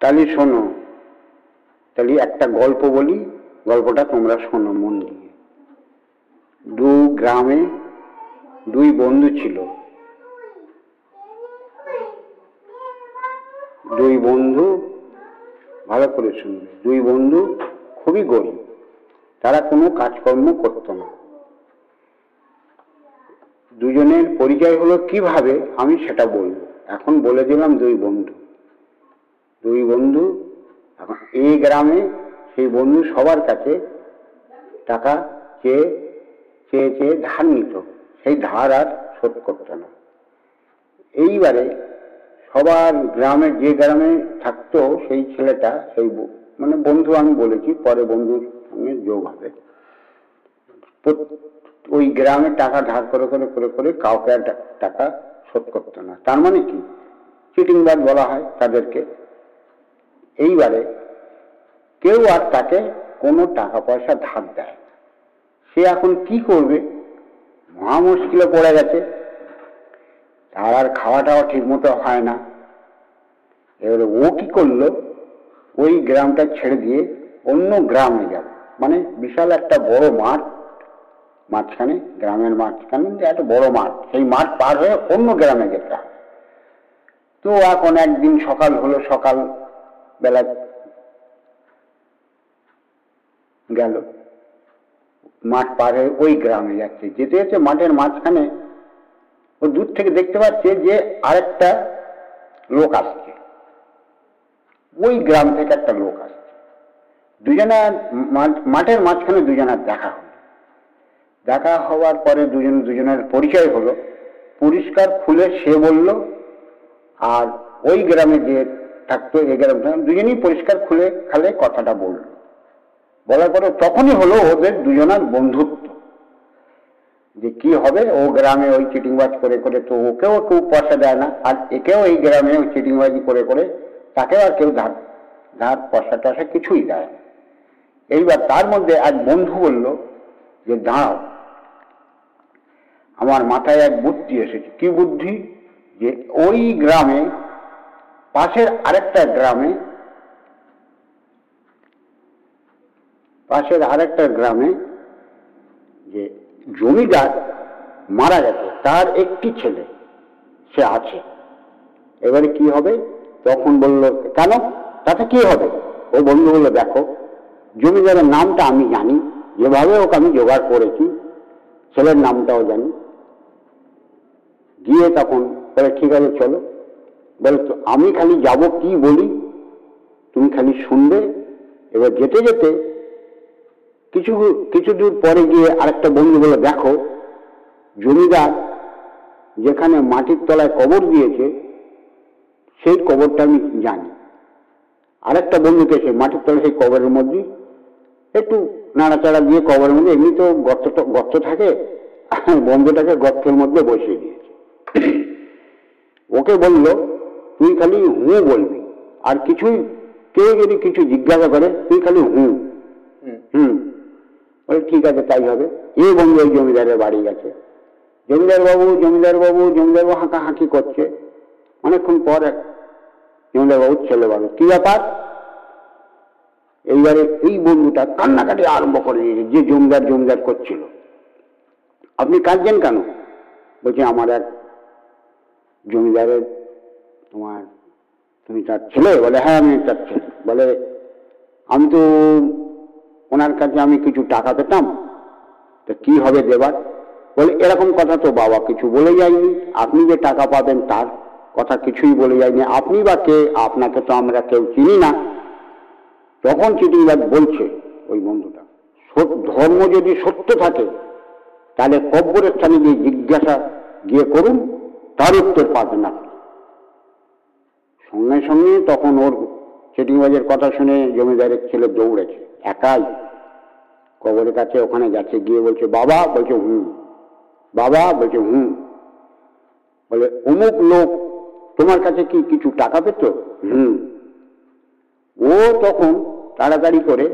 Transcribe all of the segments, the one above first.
তাহলে শোনো। তাহলে একটা গল্প বলি, গল্পটা তোমরা শোনো মন দিয়ে। দু গ্রামে দুই বন্ধু ছিল। দুই বন্ধু ভালো করে শুনবে। দুই বন্ধু খুবই গরিব। তারা কোনো কাজকর্ম করতো না। দুজনের পরিচয় হলো কীভাবে, আমি সেটা বলব। এখন বলে দিলাম দুই বন্ধু। দুই বন্ধু এখন এই গ্রামে সেই বন্ধু সবার কাছে টাকা চেয়ে চেয়ে চেয়ে ধার নিত। সেই ধার আর শোধ করতো না। এইবারে সবার গ্রামে যে গ্রামে থাকতো সেই ছেলেটা, সেই মানে বন্ধু আমি বলেছি, পরে বন্ধুর সঙ্গে যোগ হবে। ওই গ্রামে টাকা ধার করে করে করে করে কাউকে আর টাকা শোধ করতো না। তার মানে কি? চিটিংবাজ বলা হয় তাদেরকে। এইবারে কেউ আর তাকে কোনো টাকা পয়সা ধার দেয় সে এখন কি করবে? মহা মুশকিলে পড়ে গেছে। তার আর খাওয়া টাওয়া ঠিক মতো হয় না। এবারে ও কি করল? ওই গ্রামটা ছেড়ে দিয়ে অন্য গ্রামে যাবে। মানে বিশাল একটা বড় মাঠ, মাঝখানে, গ্রামের মাঝখানে একটা বড় মাঠ। সেই মাঠ পার হয়ে অন্য গ্রামে যেতে তো এখন একদিন সকাল হলো, সকাল বেলা গেল। মাঠ পার হয়ে ওই গ্রামে যাচ্ছে। যেতে যেতে মাঠের মাঝখানে ও দূর থেকে দেখতে পাচ্ছে যে আরেকটা লোক আসছে। ওই গ্রাম থেকে একটা লোক আসছে। দুজনের মা- মাঠের মাঝখানে দুজনার দেখা হলো। দেখা হওয়ার পরে দুজন, দুজনের পরিচয় হলো। পরিষ্কার খুলে সে বলল, আর ওই গ্রামে যে থাকতো থাকতো, দুজনেই পরিষ্কার খুলে খালে কথাটা বলল। বলার পরে তখনই হলো ওদের দুজনার বন্ধুত্ব। যে কি হবে ও গ্রামে ওই চিটিংবাজ করে করে তো ওকেও কেউ পয়সা দেয় না আর একেও এই গ্রামে ওই চিটিংবাজি করে করে তাকেও আর কেউ ধার ধার পয়সা টয়সা কিছুই দেয় না। এইবার তার মধ্যে এক বন্ধু বলল যে দাঁড়াও আমার মাথায় এক বুদ্ধি এসেছে। কি বুদ্ধি? যে ওই গ্রামে পাশের আরেকটা গ্রামে, পাশের আরেকটা গ্রামে যে জমিদার মারা গেছে, তার একটি ছেলে সে আছে। এবারে কি হবে? তখন বলল, কেন? তাতে কি হবে? ও বন্ধু বলল, দেখো, জমিদারের নামটা আমি জানি, যেভাবে ওকে আমি জোগাড় করেছি, ছেলের নামটাও জানি। গিয়ে তখন বলে, ঠিক আছে, চলো। বলে আমি খালি যাব কি বলি? তুমি খালি শুনবে। এবার যেতে যেতে কিছু কিছু দূর পরে গিয়ে আরেকটা বন্ধু বলে, দেখো, জমিদার যেখানে মাটির তলায় কবর দিয়েছে, সেই কবরটা আমি জানি। আরেকটা বন্ধুকে সে মাটির তলায় সেই কবরের মধ্যে একটু নাড়াচাড়া দিয়ে কবরের মধ্যে এমনি তো গর্ত গর্ত থাকে, বন্ধুটাকে গর্তের মধ্যে বসিয়ে দিয়েছে। ওকে বলল তুই খালি হু বলবি। আর কিছুই কেউ যদি কিছু জিজ্ঞাসা করে তুই খালি হু। হুম। বলে ঠিক আছে তাই হবে। এই বন্ধু ওই জমিদারের বাড়ি গেছে। জমিদার বাবু জমিদার বাবু জমিদার বাবু হাঁকা হাঁকি করছে। অনেকক্ষণ পর এক জমিদার বাবুর ছেলে বলে কি ব্যাপার? এইবারে এই বন্ধুটা কান্নাকাটি আরম্ভ করে দিয়েছে যে জমিদার জমিদার করছিল। আপনি কাঁদছেন কেন? বলছে আমার এক জমিদারের তোমার তুমি তার ছেলে বলে হ্যাঁ আমি তার ছেলে। বলে, আমি তো ওনার কাছে আমি কিছু টাকা পেতাম, তো কি হবে দেবার? বলে, এরকম কথা তো বাবা কিছু বলে যায়নি। আপনি যে টাকা পাবেন তার কথা কিছুই বলে যায়নি। আপনি বা কে? আপনাকে তো আমরা কেউ চিনি না। তখন চিটিংবাজ বলছে ওই বন্ধুটা ধর্ম যদি সত্য থাকে, তাহলে কব্বরের স্থানে গিয়ে জিজ্ঞাসা গিয়ে করুন, তার উত্তর পাবেন না সঙ্গে সঙ্গে তখন ওর চিটিংবাজের কথা শুনে জমিদারের ছেলে দৌড়েছে, একাই। কবরের কাছে ওখানে যাচ্ছে, গিয়ে বলছে, বাবা, বলছে, হুম। বাবা, বলছে, হুম। বলে, অমুক লোক, তোমার কাছে কি কিছু টাকা পেত? হুম। ও তখন তাড়াতাড়ি করে,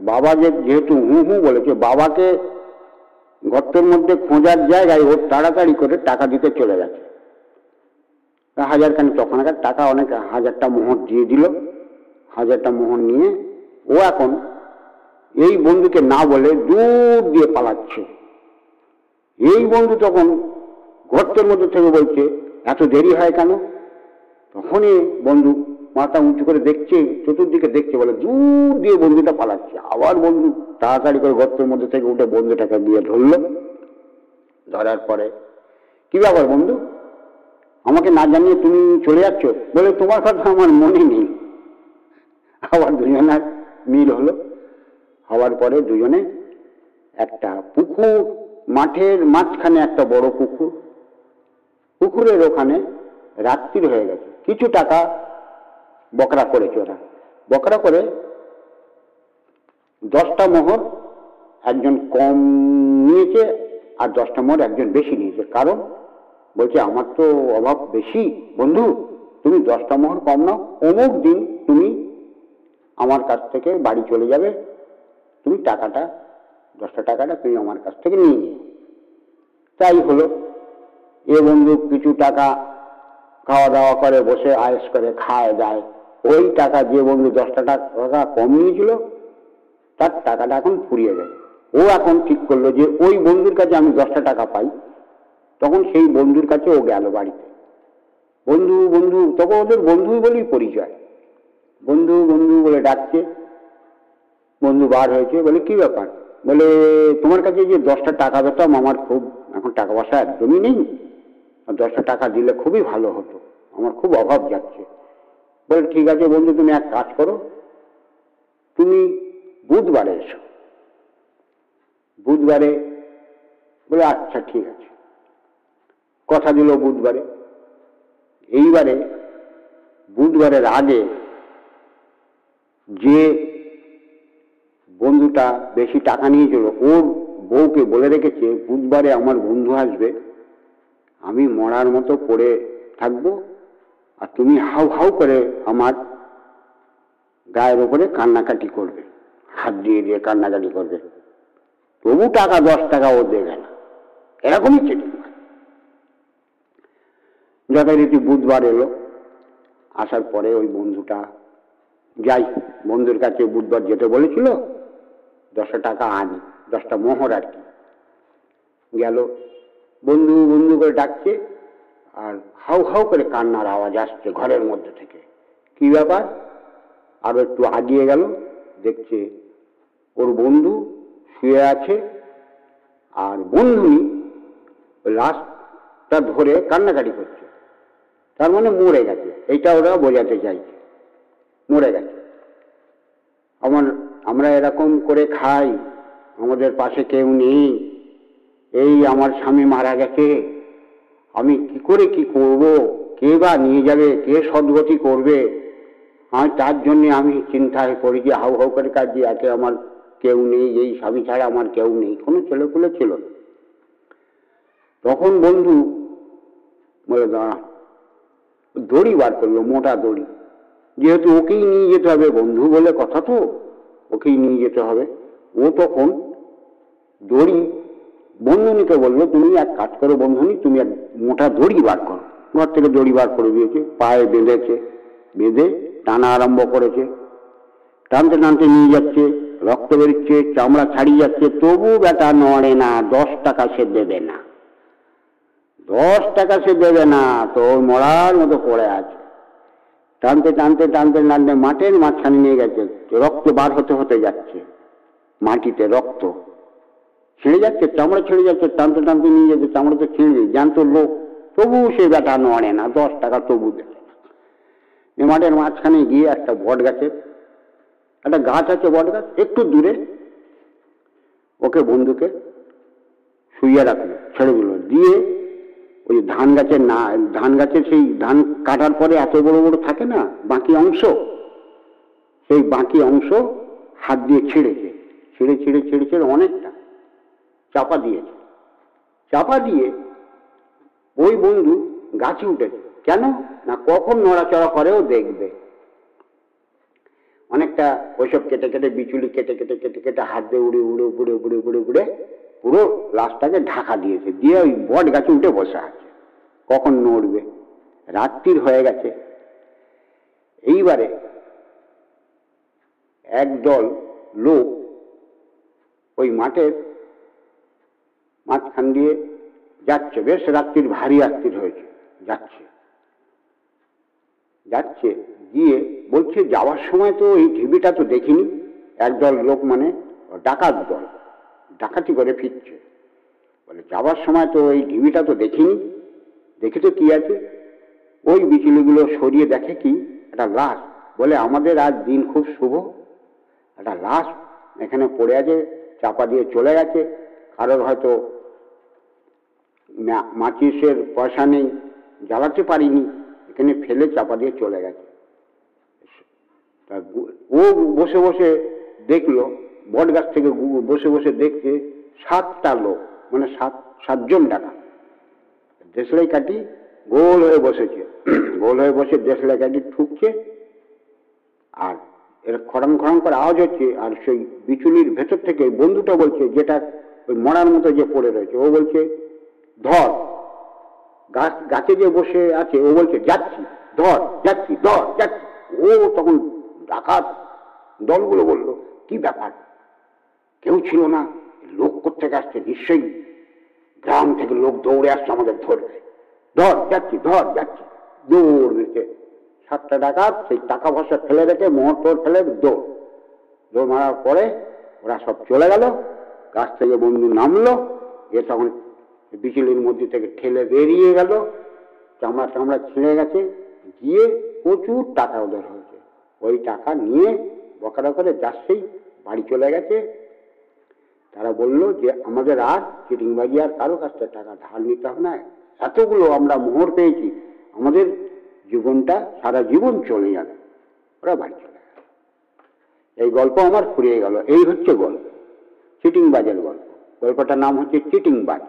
বাবা যে যেহেতু হু হু বলেছে, বাবাকে গর্তের মধ্যে খোঁজার জায়গায় ও তাড়াতাড়ি করে টাকা দিতে চলে গেছে। খানি তখন টাকা অনেক হাজারটা মোহর দিয়ে দিল, হাজারটা মোহর নিয়ে। ও এখন এই বন্ধুকে না বলে দূর দিয়ে পালাচ্ছে। এই বন্ধু তখন গর্তের মধ্যে থেকে বলছে, এত দেরি হয় কেন? তখনই বন্ধু মাথা উঁচু করে দেখছে, চতুর্দিকে দেখছে বলে দূর দিয়ে বন্ধুটা পালাচ্ছে। আবার বন্ধু তাড়াতাড়ি করে গর্তের মধ্যে থেকে উঠে বন্ধুটাকে দিয়ে ধরলো। ধরার পরে কি ব্যাপার বন্ধু? আমাকে না জানিয়ে তুমি চলে যাচ্ছ বলে তোমার কথা আমার মনে নেই। আবার দুজনের মিল হলো। হওয়ার পরে দুজনে একটা পুকুর, মাঠের মাঝখানে একটা বড় পুকুর। পুকুরের ওখানে রাত্রির হয়ে গেছে। কিছু টাকা বকরা করেছে ওরা। বকরা করে দশটা মোহর একজন কম নিয়েছে আর দশটা মোহর একজন বেশি নিয়েছে। কারণ বলছে, আমার তো অভাব বেশি। বন্ধু, তুমি দশটা মোহর কম নাও। অমুক দিন তুমি আমার কাছ থেকে বাড়ি চলে যাবে। তুমি টাকাটা, দশটা টাকাটা তুমি আমার কাছ থেকে নিয়ে নিও। তাই হলো। এ বন্ধু কিছু টাকা খাওয়া দাওয়া করে, বসে আয়েস করে, খায় দায় ওই টাকা যে বন্ধু দশটা টাকা কম নিয়েছিল, তার টাকাটা এখন ফুরিয়ে গেছে। ও এখন ঠিক করল যে, ওই বন্ধুর কাছে আমি দশটা টাকা পাই। তখন সেই বন্ধুর কাছে ও গেল বাড়িতে। বন্ধু বন্ধু, তখন ওদের বন্ধুই বলেই পরিচয়। বন্ধু বন্ধু বলে ডাকছে। বন্ধু বার হয়েছে, বলে, কি ব্যাপার? বলে, তোমার কাছে যে দশটা টাকা পেতাম, আমার খুব, এখন টাকা পয়সা একদমই নেই। আর দশটা টাকা দিলে খুবই ভালো হতো, আমার খুব অভাব যাচ্ছে। বলে, ঠিক আছে বন্ধু, তুমি এক কাজ করো। তুমি বুধবারে এসো। বুধবারে বলে আচ্ছা ঠিক আছে। কথা দিল বুধবারে। এইবারে, বুধবারের আগে যে বন্ধুটা বেশি টাকা নিয়েছিল, ওর বউকে বলে রেখেছে, বুধবারে আমার বন্ধু আসবে, আমি মরার মতো পড়ে থাকব আর তুমি হাউ হাউ করে আমার গায়ের ওপরে কান্নাকাটি করবে, হাত দিয়ে দিয়ে কান্নাকাটি করবে। তবু টাকা, দশ টাকা ও দেবে না। এরকমই চেটিং যথারীতি বুধবার এলো, আসার পরে ওই বন্ধুটা যাই, বন্ধুর কাছে বুধবার যেতে বলেছিল, দশটা টাকা আনি, দশটা মোহর আর কি। গেল, বন্ধু বন্ধু করে ডাকছে, আর হাউ হাউ করে কান্নার আওয়াজ আসছে ঘরের মধ্যে থেকে। কি ব্যাপার? আরও একটু আগিয়ে গেল, দেখছে ওর বন্ধু শুয়ে আছে, আর বন্ধুই লাশটা ধরে কান্নাকাটি করছে। তার মানে মরে গেছে। এইটা ওরা বোঝাতে চাইছে। মরে গেছে। আমার, আমরা এরকম করে খাই, আমাদের পাশে কেউ নেই, এই আমার স্বামী মারা গেছে, আমি কি করে কি করব? কে বা নিয়ে যাবে? কে সদ্গতি করবে? আমি তার জন্য আমি চিন্তায় করি যে হাউ হাউ করে কাজ একে আমার কেউ নেই, এই স্বামী ছাড়া আমার কেউ নেই। কোনো ছেলেপুলে ছিল না। তখন বন্ধু, বলে, দাঁড়া দড়ি বার করল, মোটা দড়ি। যেহেতু ওকেই নিয়ে যেতে হবে, বন্ধু বলে কথা তো, ওকেই নিয়ে যেতে হবে। ও তখন দড়ি বন্ধুনিকে বলল, তুমি এক কাজ করো বন্ধুনি, তুমি এক মোটা দড়ি বার করো। ঘর থেকে দড়ি বার করে দিয়েছে, পায়ে বেঁধেছে, বেঁধে টানা আরম্ভ করেছে। টানতে টানতে নিয়ে যাচ্ছে, রক্ত বেরোচ্ছে, চামড়া ছাড়িয়ে যাচ্ছে তবু বেটা নড়ে না, দশ টাকা সে দেবে না। দশ টাকা সে দেবে না, তো ওর মরার মতো পড়ে আছে। টানতে টানতে টানতে টানতে মাঠের মাঝখানে নিয়ে গেছে, রক্ত বার হতে হতে যাচ্ছে, মাটিতে রক্ত। ছিঁড়ে যাচ্ছে, চামড়া ছিঁড়ে যাচ্ছে, টানতে টানতে নিয়ে যাচ্ছে চামড়া তো ছিঁড়ে জানতো লোক। তবু সে বেটা নড়ে না, দশ টাকা তবু দেবে এ মাঠের মাঝখানে গিয়ে একটা বট গাছের একটা গাছ আছে বট গাছ, একটু দূরে, ওকে বন্ধুকে শুইয়ে রাখল, ছেড়ে দিল, দিয়ে ওই ধান গাছের না, ধান গাছের সেই ধান কাটার পরে এত বড় বড় থাকে না, বাকি অংশ? সেই বাকি অংশ হাত দিয়ে ছিঁড়েছে, ছিঁড়ে ছিঁড়ে ছিঁড়ে ছিঁড়ে অনেকটা চাপা দিয়েছে। চাপা দিয়ে ওই বন্ধু গাছে উঠেছে। কেন? না, কখন নড়াচড়া করেও দেখবে। অনেকটা ওইসব কেটে কেটে, বিচুলি কেটে কেটে কেটে কেটে হাত দিয়ে উড়ে উড়ে উড়ে উড়ে উড়ে উড়ে পুরো লাশটাকে ঢাকা দিয়েছে, দিয়ে ওই বট গাছে উঠে বসে আছে। কখন নড়বে? রাত্রির হয়ে গেছে। এইবারে একদল লোক ওই মাঠের মাঝখান দিয়ে যাচ্ছে। বেশ রাত্রির ভারী রাত্রির হয়েছে, যাচ্ছে। যাচ্ছে, গিয়ে বলছে, যাওয়ার সময় তো এই ঢিবিটা তো দেখিনি। একদল লোক মানে ডাকাত দল। ডাকাতি করে ফিরছে। বলে, যাওয়ার সময় তো ওই ঢিবিটা তো দেখিনি। দেখে তো কি আছে? ওই বিচুলিগুলো সরিয়ে দেখে কি? একটা লাশ। বলে, আমাদের আজ দিন খুব শুভ। একটা লাশ এখানে পড়ে আছে, চাপা দিয়ে চলে গেছে। কারোর হয়তো মাচিসের পয়সা নেই, জ্বালাতে পারিনি। এখানে ফেলে চাপা দিয়ে চলে গেছে। তা ও বসে বসে দেখল বট গাছ থেকে বসে বসে দেখছে সাতটা লোক মানে সাত, সাতজন ডাকা দেশলাই কাটি গোল হয়ে বসেছে। গোল হয়ে বসে দেশলাই কাটি ঠুকছে। আর এর খড়ং খড়ং করে আওয়াজ হচ্ছে, আর সেই বিচুলির ভেতর থেকে বন্ধুটা বলছে, যেটা ওই মরার মতো যে পড়ে রয়েছে, ও বলছে, ধর, গাছ, গাছে যে বসে আছে, ও বলছে, যাচ্ছি, ধর যাচ্ছি ধর, যাচ্ছি। ও তখন ডাকাত দলগুলো বলল, কি ব্যাপার? কেউ ছিল না। লোক কোথেকে আসছে? নিশ্চয়ই গ্রাম থেকে লোক দৌড়ে আসছে আমাদের ধরবে ধর, যাচ্ছি ধর, যাচ্ছি। দৌড় দিচ্ছে। সাতটা ডাকাত, সেই টাকা পয়সা ফেলে রেখে মোহর ফেলে দৌড়। দৌড় মারার পরে ওরা সব চলে গেল। গাছ থেকে বন্ধু নামলো। এ তখন বিচুলির মধ্যে থেকে ঠেলে বেরিয়ে গেল। চামড়া চামড়া ছিঁড়ে গেছে। গিয়ে প্রচুর টাকা ওদের হয়েছে। ওই টাকা নিয়ে বকারা করে যাচ্ছেই, বাড়ি চলে গেছে। তারা বলল যে, আমাদের আর চিটিংবাজি আর কারও কাছ থেকে টাকা ধার নিতে হবে না। এতগুলো আমরা মোহর পেয়েছি। আমাদের জীবনটা সারা জীবন চলে যাবে। ওরা বাড়ি চলে যাবে এই গল্প আমার ফুরিয়ে গেল। এই হচ্ছে গল্প। চিটিংবাজের গল্প। গল্পটার নাম হচ্ছে চিটিংবাজ।